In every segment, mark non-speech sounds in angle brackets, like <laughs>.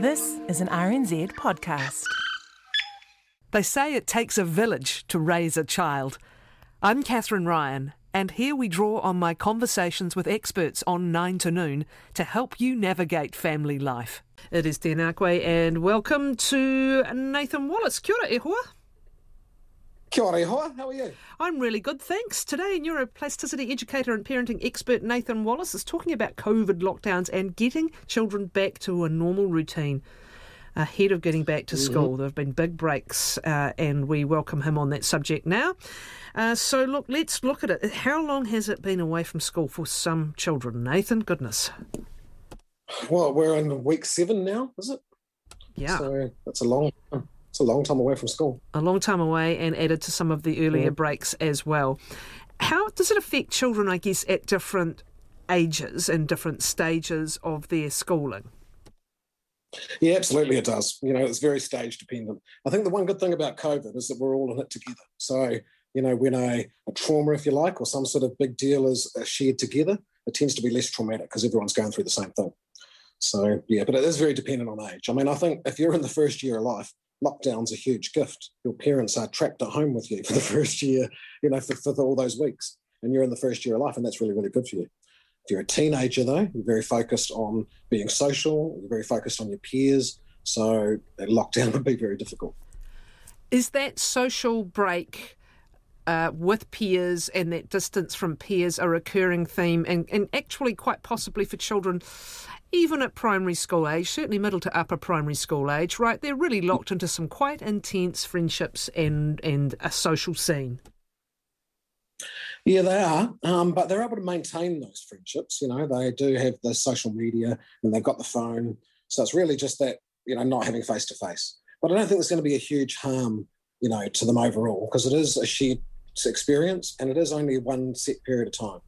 This is an RNZ podcast. They say it takes a village to raise a child. I'm Catherine Ryan, and here we draw on my conversations with experts on 9 to Noon to help you navigate family life. It is Tēnā and welcome to Nathan Wallace. Kia ora, e hoa. Kia ora. How are you? I'm really good, thanks. Today, neuroplasticity educator and parenting expert Nathan Wallace is talking about COVID lockdowns and getting children back to a normal routine ahead of getting back to mm-hmm. school. There have been big breaks, uh, and we welcome him on that subject now. Uh, so, look, let's look at it. How long has it been away from school for some children, Nathan? Goodness. Well, we're in week seven now, is it? Yeah. So that's a long it's a long time away from school. A long time away and added to some of the earlier yeah. breaks as well. How does it affect children, I guess, at different ages and different stages of their schooling? Yeah, absolutely it does. You know, it's very stage dependent. I think the one good thing about COVID is that we're all in it together. So, you know, when a, a trauma, if you like, or some sort of big deal is shared together, it tends to be less traumatic because everyone's going through the same thing. So, yeah, but it is very dependent on age. I mean, I think if you're in the first year of life, lockdown's a huge gift. Your parents are trapped at home with you for the <laughs> first year, you know, for, for all those weeks. And you're in the first year of life, and that's really, really good for you. If you're a teenager, though, you're very focused on being social, you're very focused on your peers. So lockdown <laughs> would be very difficult. Is that social break uh, with peers and that distance from peers a recurring theme and, and actually quite possibly for children even at primary school age, certainly middle to upper primary school age, right? They're really locked into some quite intense friendships and, and a social scene. Yeah, they are, um, but they're able to maintain those friendships. You know, they do have the social media and they've got the phone, so it's really just that you know not having face to face. But I don't think there's going to be a huge harm, you know, to them overall because it is a shared experience and it is only one set period of time.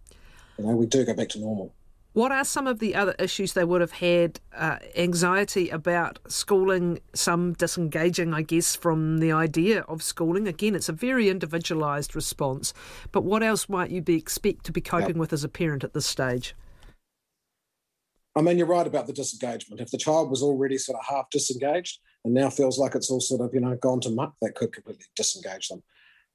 You know, we do go back to normal. What are some of the other issues they would have had? Uh, anxiety about schooling, some disengaging, I guess, from the idea of schooling. Again, it's a very individualised response. But what else might you be expect to be coping yep. with as a parent at this stage? I mean, you're right about the disengagement. If the child was already sort of half disengaged and now feels like it's all sort of, you know, gone to muck, that could completely disengage them.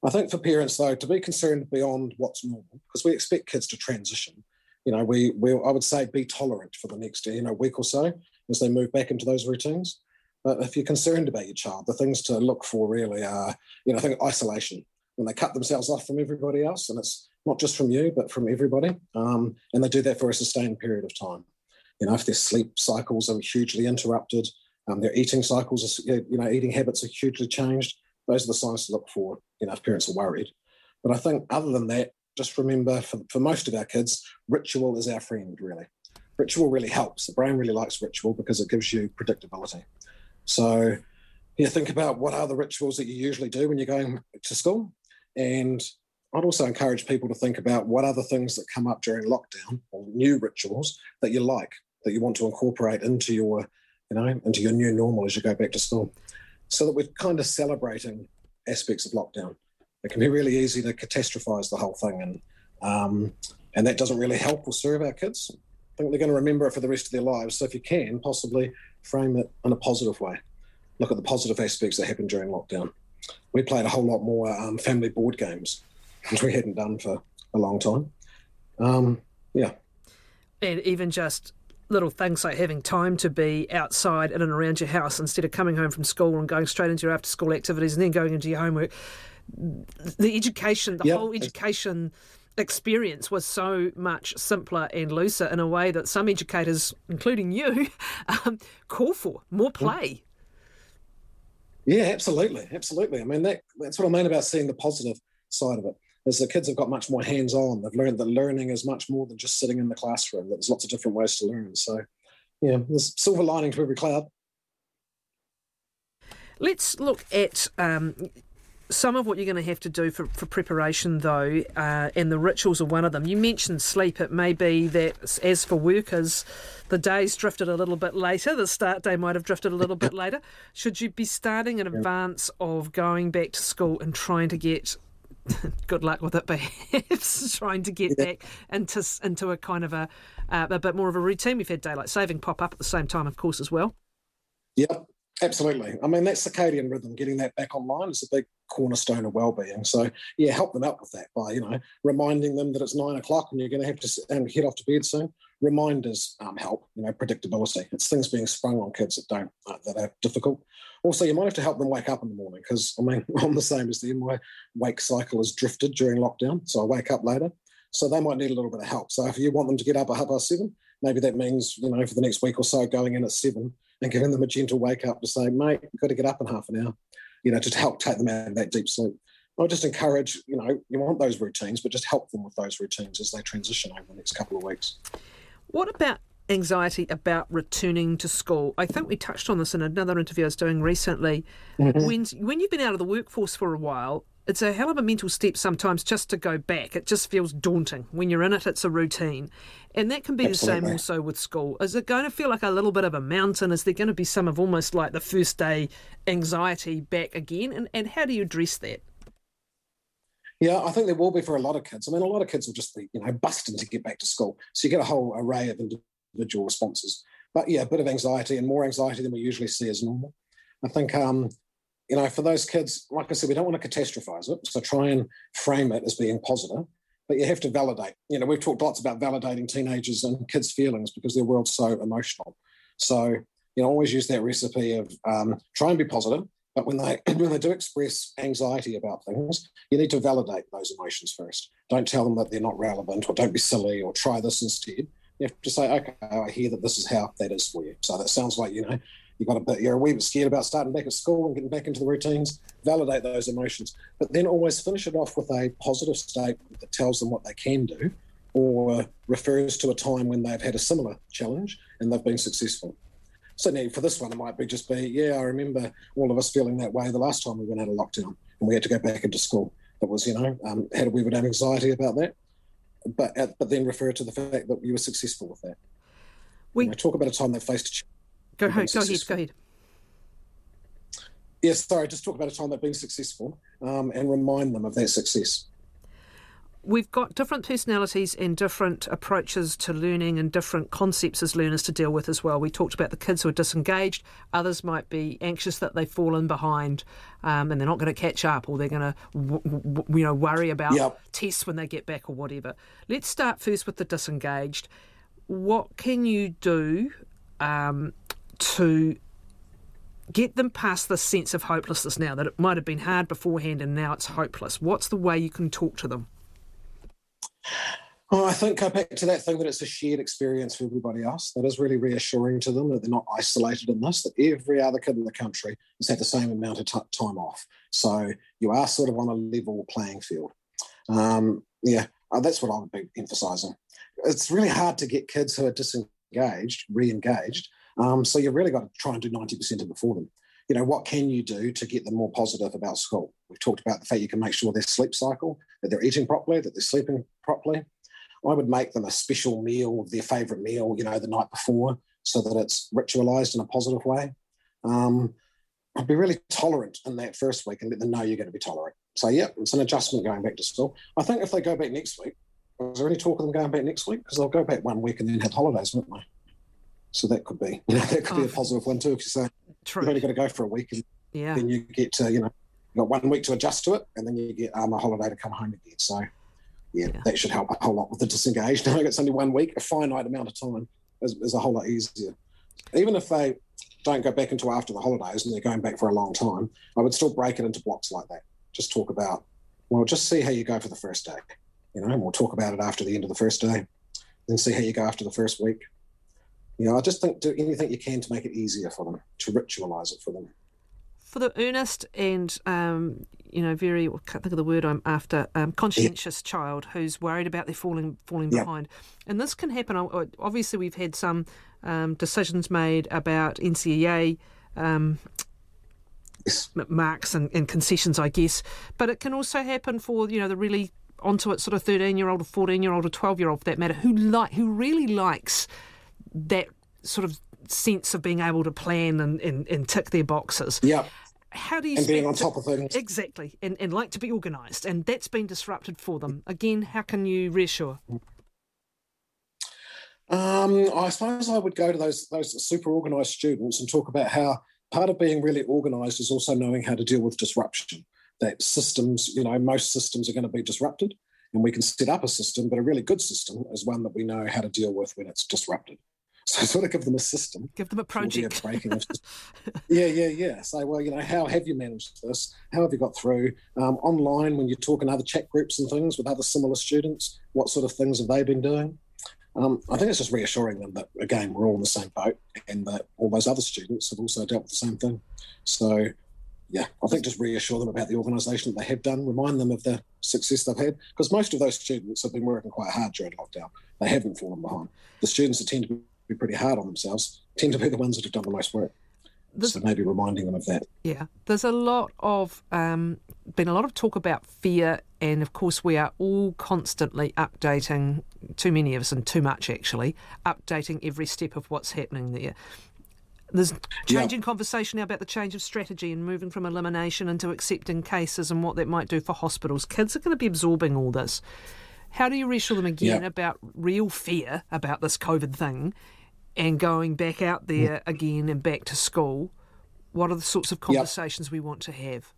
I think for parents, though, to be concerned beyond what's normal, because we expect kids to transition you know, we we I would say be tolerant for the next you know week or so as they move back into those routines. But if you're concerned about your child, the things to look for really are, you know, I think isolation when they cut themselves off from everybody else, and it's not just from you but from everybody, um, and they do that for a sustained period of time. You know, if their sleep cycles are hugely interrupted, um, their eating cycles, are, you know, eating habits are hugely changed. Those are the signs to look for. You know, if parents are worried. But I think other than that, just remember for, for most of our kids, ritual is our friend, really. Ritual really helps. The brain really likes ritual because it gives you predictability. So, yeah, think about what are the rituals that you usually do when you're going to school. And I'd also encourage people to think about what are the things that come up during lockdown or new rituals that you like, that you want to incorporate into your, you know, into your new normal as you go back to school. So that we're kind of celebrating aspects of lockdown it can be really easy to catastrophize the whole thing, and um, and that doesn't really help or serve our kids. I think they're going to remember it for the rest of their lives. So if you can, possibly frame it in a positive way. Look at the positive aspects that happened during lockdown. We played a whole lot more um, family board games, <laughs> which we hadn't done for a long time. Um, yeah. And even just little things like having time to be outside in and around your house instead of coming home from school and going straight into your after school activities and then going into your homework the education, the yep. whole education experience was so much simpler and looser in a way that some educators, including you, <laughs> um, call for more play. Yeah, absolutely, absolutely. I mean, that, that's what I mean about seeing the positive side of it. Is the kids have got much more hands-on. They've learned that learning is much more than just sitting in the classroom. That there's lots of different ways to learn. So, yeah, there's silver lining to every cloud. Let's look at um, some of what you're going to have to do for, for preparation, though, uh, and the rituals are one of them. You mentioned sleep. It may be that, as for workers, the days drifted a little bit later. The start day might have drifted a little bit <laughs> later. Should you be starting in advance of going back to school and trying to get <laughs> good luck with it, <laughs> perhaps trying to get yeah. back into into a kind of a uh, a bit more of a routine. We've had daylight saving pop up at the same time, of course, as well. Yep, absolutely. I mean, that circadian rhythm, getting that back online is a big cornerstone of well-being. So, yeah, help them out with that by, you know, reminding them that it's nine o'clock and you're going to have to and head off to bed soon. Reminders um, help, you know, predictability. It's things being sprung on kids that don't, uh, that are difficult. Also, you might have to help them wake up in the morning because, I mean, <laughs> I'm the same as them. My wake cycle has drifted during lockdown, so I wake up later. So they might need a little bit of help. So if you want them to get up at half past seven, maybe that means, you know, for the next week or so, going in at seven and giving them a gentle wake up to say, mate, you've got to get up in half an hour, you know, to help take them out of that deep sleep. I just encourage, you know, you want those routines, but just help them with those routines as they transition over the next couple of weeks. What about anxiety about returning to school? I think we touched on this in another interview I was doing recently. Mm-hmm. When when you've been out of the workforce for a while, it's a hell of a mental step sometimes just to go back. It just feels daunting. When you're in it, it's a routine. And that can be Absolutely. the same also with school. Is it going to feel like a little bit of a mountain? Is there going to be some of almost like the first day anxiety back again? And, and how do you address that? Yeah, I think there will be for a lot of kids. I mean, a lot of kids will just be, you know, busting to get back to school. So you get a whole array of individual responses. But yeah, a bit of anxiety and more anxiety than we usually see as normal. I think um, you know, for those kids, like I said, we don't want to catastrophize it. So try and frame it as being positive, but you have to validate. You know, we've talked lots about validating teenagers and kids' feelings because their world's so emotional. So, you know, always use that recipe of um, try and be positive, but when they <clears throat> when they do express anxiety about things, you need to validate those emotions first. Don't tell them that they're not relevant or don't be silly or try this instead. You have to say, okay, I hear that this is how that is for you. So that sounds like, you know, you got a bit, you're a wee bit scared about starting back at school and getting back into the routines. Validate those emotions, but then always finish it off with a positive statement that tells them what they can do, or refers to a time when they've had a similar challenge and they've been successful. So now for this one, it might be just be, yeah, I remember all of us feeling that way the last time we went out of lockdown and we had to go back into school. It was, you know, um, had we would have anxiety about that, but but then refer to the fact that you were successful with that. We you know, talk about a time they faced Go ahead. Go ahead. Go ahead. Yes, sorry. Just talk about a time they've been successful um, and remind them of that success. We've got different personalities and different approaches to learning and different concepts as learners to deal with as well. We talked about the kids who are disengaged. Others might be anxious that they've fallen behind um, and they're not going to catch up or they're going to, w- w- you know, worry about yep. tests when they get back or whatever. Let's start first with the disengaged. What can you do um, to get them past the sense of hopelessness now that it might have been hard beforehand and now it's hopeless? What's the way you can talk to them? Oh, I think go back to that thing that it's a shared experience for everybody else. That is really reassuring to them that they're not isolated in this, that every other kid in the country has had the same amount of t- time off. So you are sort of on a level playing field. Um, yeah, uh, that's what I would be emphasising. It's really hard to get kids who are disengaged, re engaged, um, so you've really got to try and do 90% of it for them. You know, what can you do to get them more positive about school? We've talked about the fact you can make sure their sleep cycle, that they're eating properly, that they're sleeping properly. I would make them a special meal, of their favourite meal, you know, the night before, so that it's ritualised in a positive way. Um, I'd be really tolerant in that first week and let them know you're going to be tolerant. So, yeah, it's an adjustment going back to school. I think if they go back next week, is there any talk of them going back next week? Because they'll go back one week and then have holidays, won't they? So that could be, you know, that could oh, be a oh. positive one too. Because you true. you've only got to go for a week, and yeah. then you get to, you know, you got one week to adjust to it, and then you get um, a holiday to come home again. So, yeah, yeah, that should help a whole lot with the disengaged. Knowing <laughs> it's only one week, a finite amount of time is, is a whole lot easier. Even if they don't go back until after the holidays and they're going back for a long time, I would still break it into blocks like that. Just talk about, well, just see how you go for the first day, you know, and we'll talk about it after the end of the first day, then see how you go after the first week, you know, I just think do anything you can to make it easier for them, to ritualize it for them. For the earnest and, um, you know, very, I can't think of the word I'm after, um, conscientious yeah. child who's worried about their falling falling yeah. behind. And this can happen. Obviously, we've had some um, decisions made about NCEA um, yes. marks and, and, concessions, I guess. But it can also happen for, you know, the really onto it sort of 13 year old or 14 year old or 12 year old for that matter who like who really likes that sort of sense of being able to plan and, and, and tick their boxes. Yeah. How do you and being on top of things exactly, and, and like to be organised, and that's been disrupted for them. Again, how can you reassure? Um, I suppose I would go to those those super organised students and talk about how part of being really organised is also knowing how to deal with disruption. That systems, you know, most systems are going to be disrupted, and we can set up a system, but a really good system is one that we know how to deal with when it's disrupted. <laughs> So sort of give them a system. Give them a project. <laughs> Yeah, yeah, yeah. Say, well, you know, how have you managed this? How have you got through? Um, online, when you talk in other chat groups and things with other similar students, what sort of things have they been doing? Um, I think it's just reassuring them that, again, we're all in the same boat and that all those other students have also dealt with the same thing. So, yeah, I think just reassure them about the organisation that they have done, remind them of the success they've had, because most of those students have been working quite hard during lockdown. They haven't fallen behind. The students that tend to be pretty hard on themselves tend to be the ones that have done the most work. There's, so maybe reminding them of that. Yeah, there's a lot of um, been a lot of talk about fear, and of course we are all constantly updating. Too many of us, and too much actually, updating every step of what's happening there. There's changing yeah. conversation now about the change of strategy and moving from elimination into accepting cases and what that might do for hospitals. Kids are going to be absorbing all this. How do you reassure them again yeah. about real fear about this COVID thing and going back out there again and back to school, what are the sorts of conversations yep. we want to have?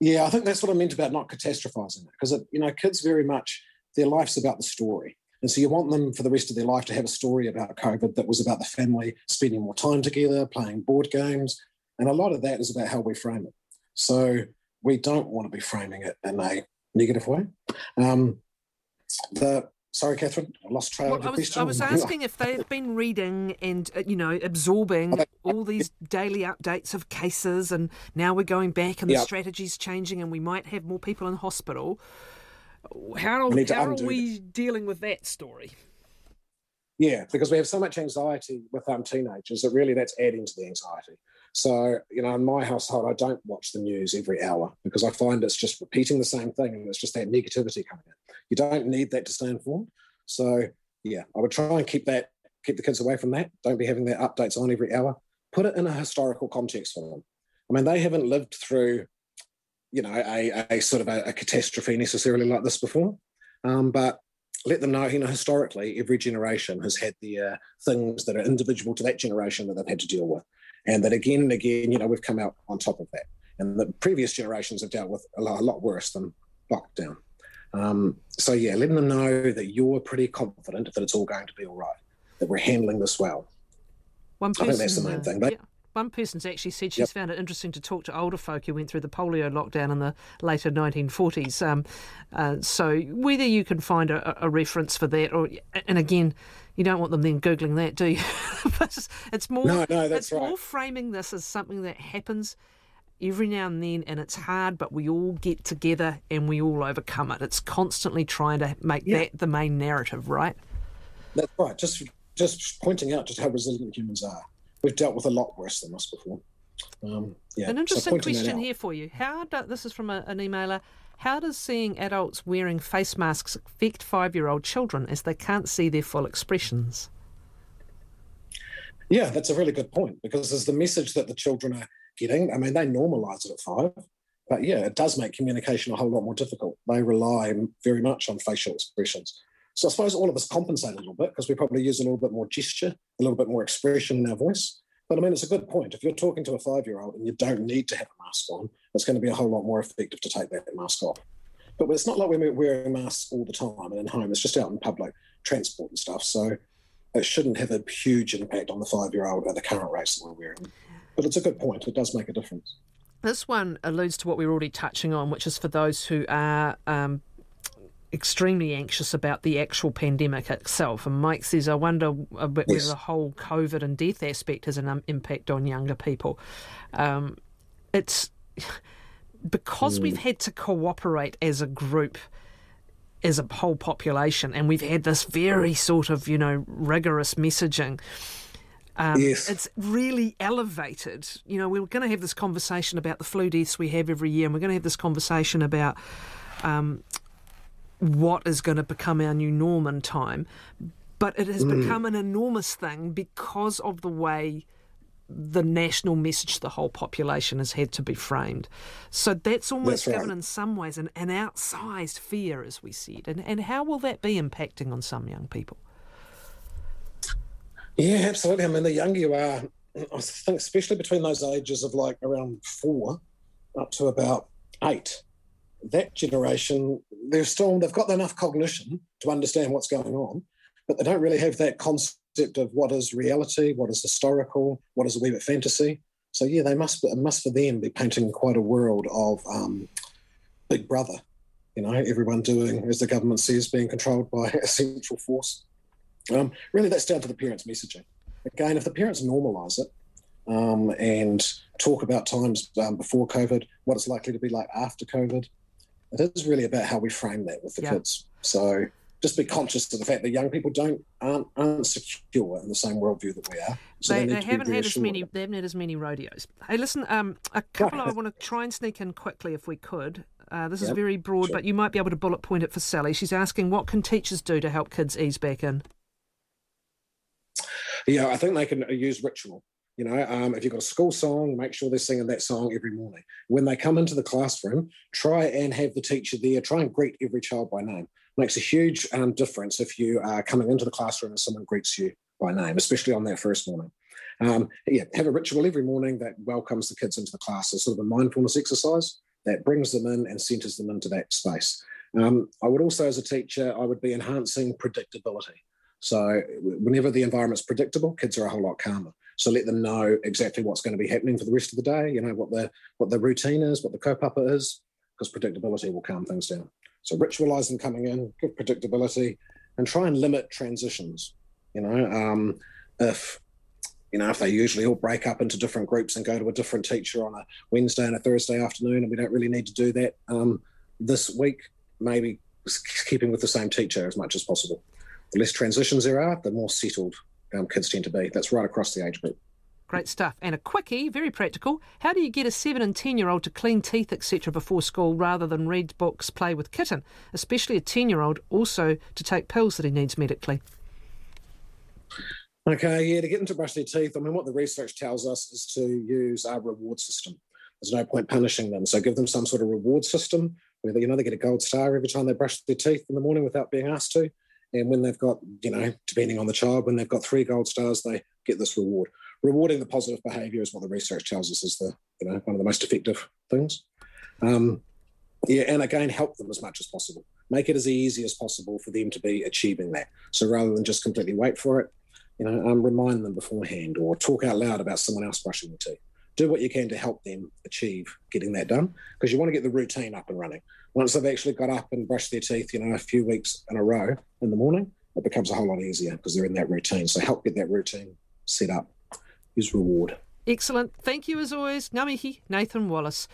Yeah, I think that's what I meant about not catastrophizing it, because you know, kids very much their life's about the story, and so you want them for the rest of their life to have a story about COVID that was about the family spending more time together, playing board games, and a lot of that is about how we frame it. So we don't want to be framing it in a negative way. Um, the Sorry, Catherine, I lost trail well, of the I was, question. I was <laughs> asking if they've been reading and, uh, you know, absorbing all these daily updates of cases, and now we're going back and the strategy's changing, and we might have more people in hospital. How, we how are we that. dealing with that story? Yeah, because we have so much anxiety with um, teenagers that really that's adding to the anxiety. So, you know, in my household, I don't watch the news every hour because I find it's just repeating the same thing and it's just that negativity coming in. You don't need that to stay informed. So, yeah, I would try and keep that, keep the kids away from that. Don't be having their updates on every hour. Put it in a historical context for them. I mean, they haven't lived through, you know, a, a sort of a, a catastrophe necessarily like this before. Um, but let them know, you know, historically, every generation has had the uh, things that are individual to that generation that they've had to deal with and that again and again, you know, we've come out on top of that. And the previous generations have dealt with a lot, a lot worse than lockdown. Um, so yeah, letting them know that you're pretty confident that it's all going to be all right, that we're handling this well. One person, I think that's the main uh, thing. But, yeah. One person's actually said she's yep. found it interesting to talk to older folk who went through the polio lockdown in the later 1940s. Um, uh, so whether you can find a, a, reference for that, or and again, you don't want them then googling that, do you? <laughs> but it's more. No, no, that's it's right. more framing this as something that happens every now and then, and it's hard, but we all get together and we all overcome it. It's constantly trying to make yeah. that the main narrative, right? That's right. Just just pointing out just how resilient humans are. We've dealt with a lot worse than us before. Um, yeah. An interesting so question here for you. How do, this is from a, an emailer. How does seeing adults wearing face masks affect five year old children as they can't see their full expressions? Yeah, that's a really good point because there's the message that the children are getting. I mean, they normalise it at five, but yeah, it does make communication a whole lot more difficult. They rely very much on facial expressions. So I suppose all of us compensate a little bit because we probably use a little bit more gesture, a little bit more expression in our voice. But I mean, it's a good point. If you're talking to a five year old and you don't need to have a mask on, it's going to be a whole lot more effective to take that mask off. But it's not like we're wearing masks all the time and in home. It's just out in public transport and stuff. So it shouldn't have a huge impact on the five year old at the current rates that we're wearing. But it's a good point. It does make a difference. This one alludes to what we are already touching on, which is for those who are um, extremely anxious about the actual pandemic itself. And Mike says, I wonder a bit yes. whether the whole COVID and death aspect has an um, impact on younger people. Um, it's <sighs> because mm. we've had to cooperate as a group. As a whole population, and we've had this very sort of, you know, rigorous messaging. Um, yes. It's really elevated. You know, we're going to have this conversation about the flu deaths we have every year, and we're going to have this conversation about um, what is going to become our new norm in time. But it has mm. become an enormous thing because of the way the national message to the whole population has had to be framed. So that's almost that's given, in some ways, an, an outsized fear, as we said. And, and how will that be impacting on some young people? Yeah, absolutely. I mean, the younger you are, I think, especially between those ages of like around four up to about eight, that generation, they're still, they've got enough cognition to understand what's going on, but they don't really have that concept of what is reality, what is historical, what is a wee bit fantasy. So yeah, they must it must for them be painting quite a world of um, Big Brother. You know, everyone doing as the government says, being controlled by <laughs> a central force. Um, really, that's down to the parents' messaging. Again, if the parents normalise it um, and talk about times um, before COVID, what it's likely to be like after COVID, it is really about how we frame that with the yeah. kids. So just be conscious of the fact that young people don't aren't, aren't secure in the same worldview that we are. So they, they, they haven't had as many. They haven't had as many rodeos. Hey, listen, um, a couple I want to try and sneak in quickly if we could. Uh, this yep. is very broad, sure. but you might be able to bullet point it for Sally. She's asking, what can teachers do to help kids ease back in? Yeah, I think they can use ritual. You know, um, if you've got a school song, make sure they're singing that song every morning. When they come into the classroom, try and have the teacher there. Try and greet every child by name. Makes a huge um, difference if you are coming into the classroom and someone greets you by name, especially on that first morning. Um, yeah, have a ritual every morning that welcomes the kids into the class. Sort of a mindfulness exercise that brings them in and centers them into that space. Um, I would also, as a teacher, I would be enhancing predictability. So whenever the environment's predictable, kids are a whole lot calmer. So let them know exactly what's going to be happening for the rest of the day. You know what the what the routine is, what the kaupapa is, because predictability will calm things down. So ritualize them coming in, give predictability, and try and limit transitions. You know, um, if you know if they usually all break up into different groups and go to a different teacher on a Wednesday and a Thursday afternoon, and we don't really need to do that um, this week. Maybe keeping with the same teacher as much as possible the less transitions there are, the more settled um, kids tend to be. That's right across the age group. Great stuff. And a quickie, very practical. How do you get a 7 and 10 year old to clean teeth, etc., before school rather than read books, play with kitten? Especially a 10 year old also to take pills that he needs medically. Okay, yeah, to get them to brush their teeth, I mean, what the research tells us is to use our reward system. There's no point punishing them. So give them some sort of reward system where, you know, they get a gold star every time they brush their teeth in the morning without being asked to. And when they've got, you know, depending on the child, when they've got three gold stars, they get this reward. Rewarding the positive behaviour is what the research tells us is the, you know, one of the most effective things. Um, yeah, and again, help them as much as possible. Make it as easy as possible for them to be achieving that. So rather than just completely wait for it, you know, um, remind them beforehand or talk out loud about someone else brushing their teeth. Do what you can to help them achieve getting that done because you want to get the routine up and running once they've actually got up and brushed their teeth, you know, a few weeks in a row in the morning, it becomes a whole lot easier because they're in that routine. So help get that routine set up is reward. Excellent. Thank you as always, Ngā mihi Nathan Wallace.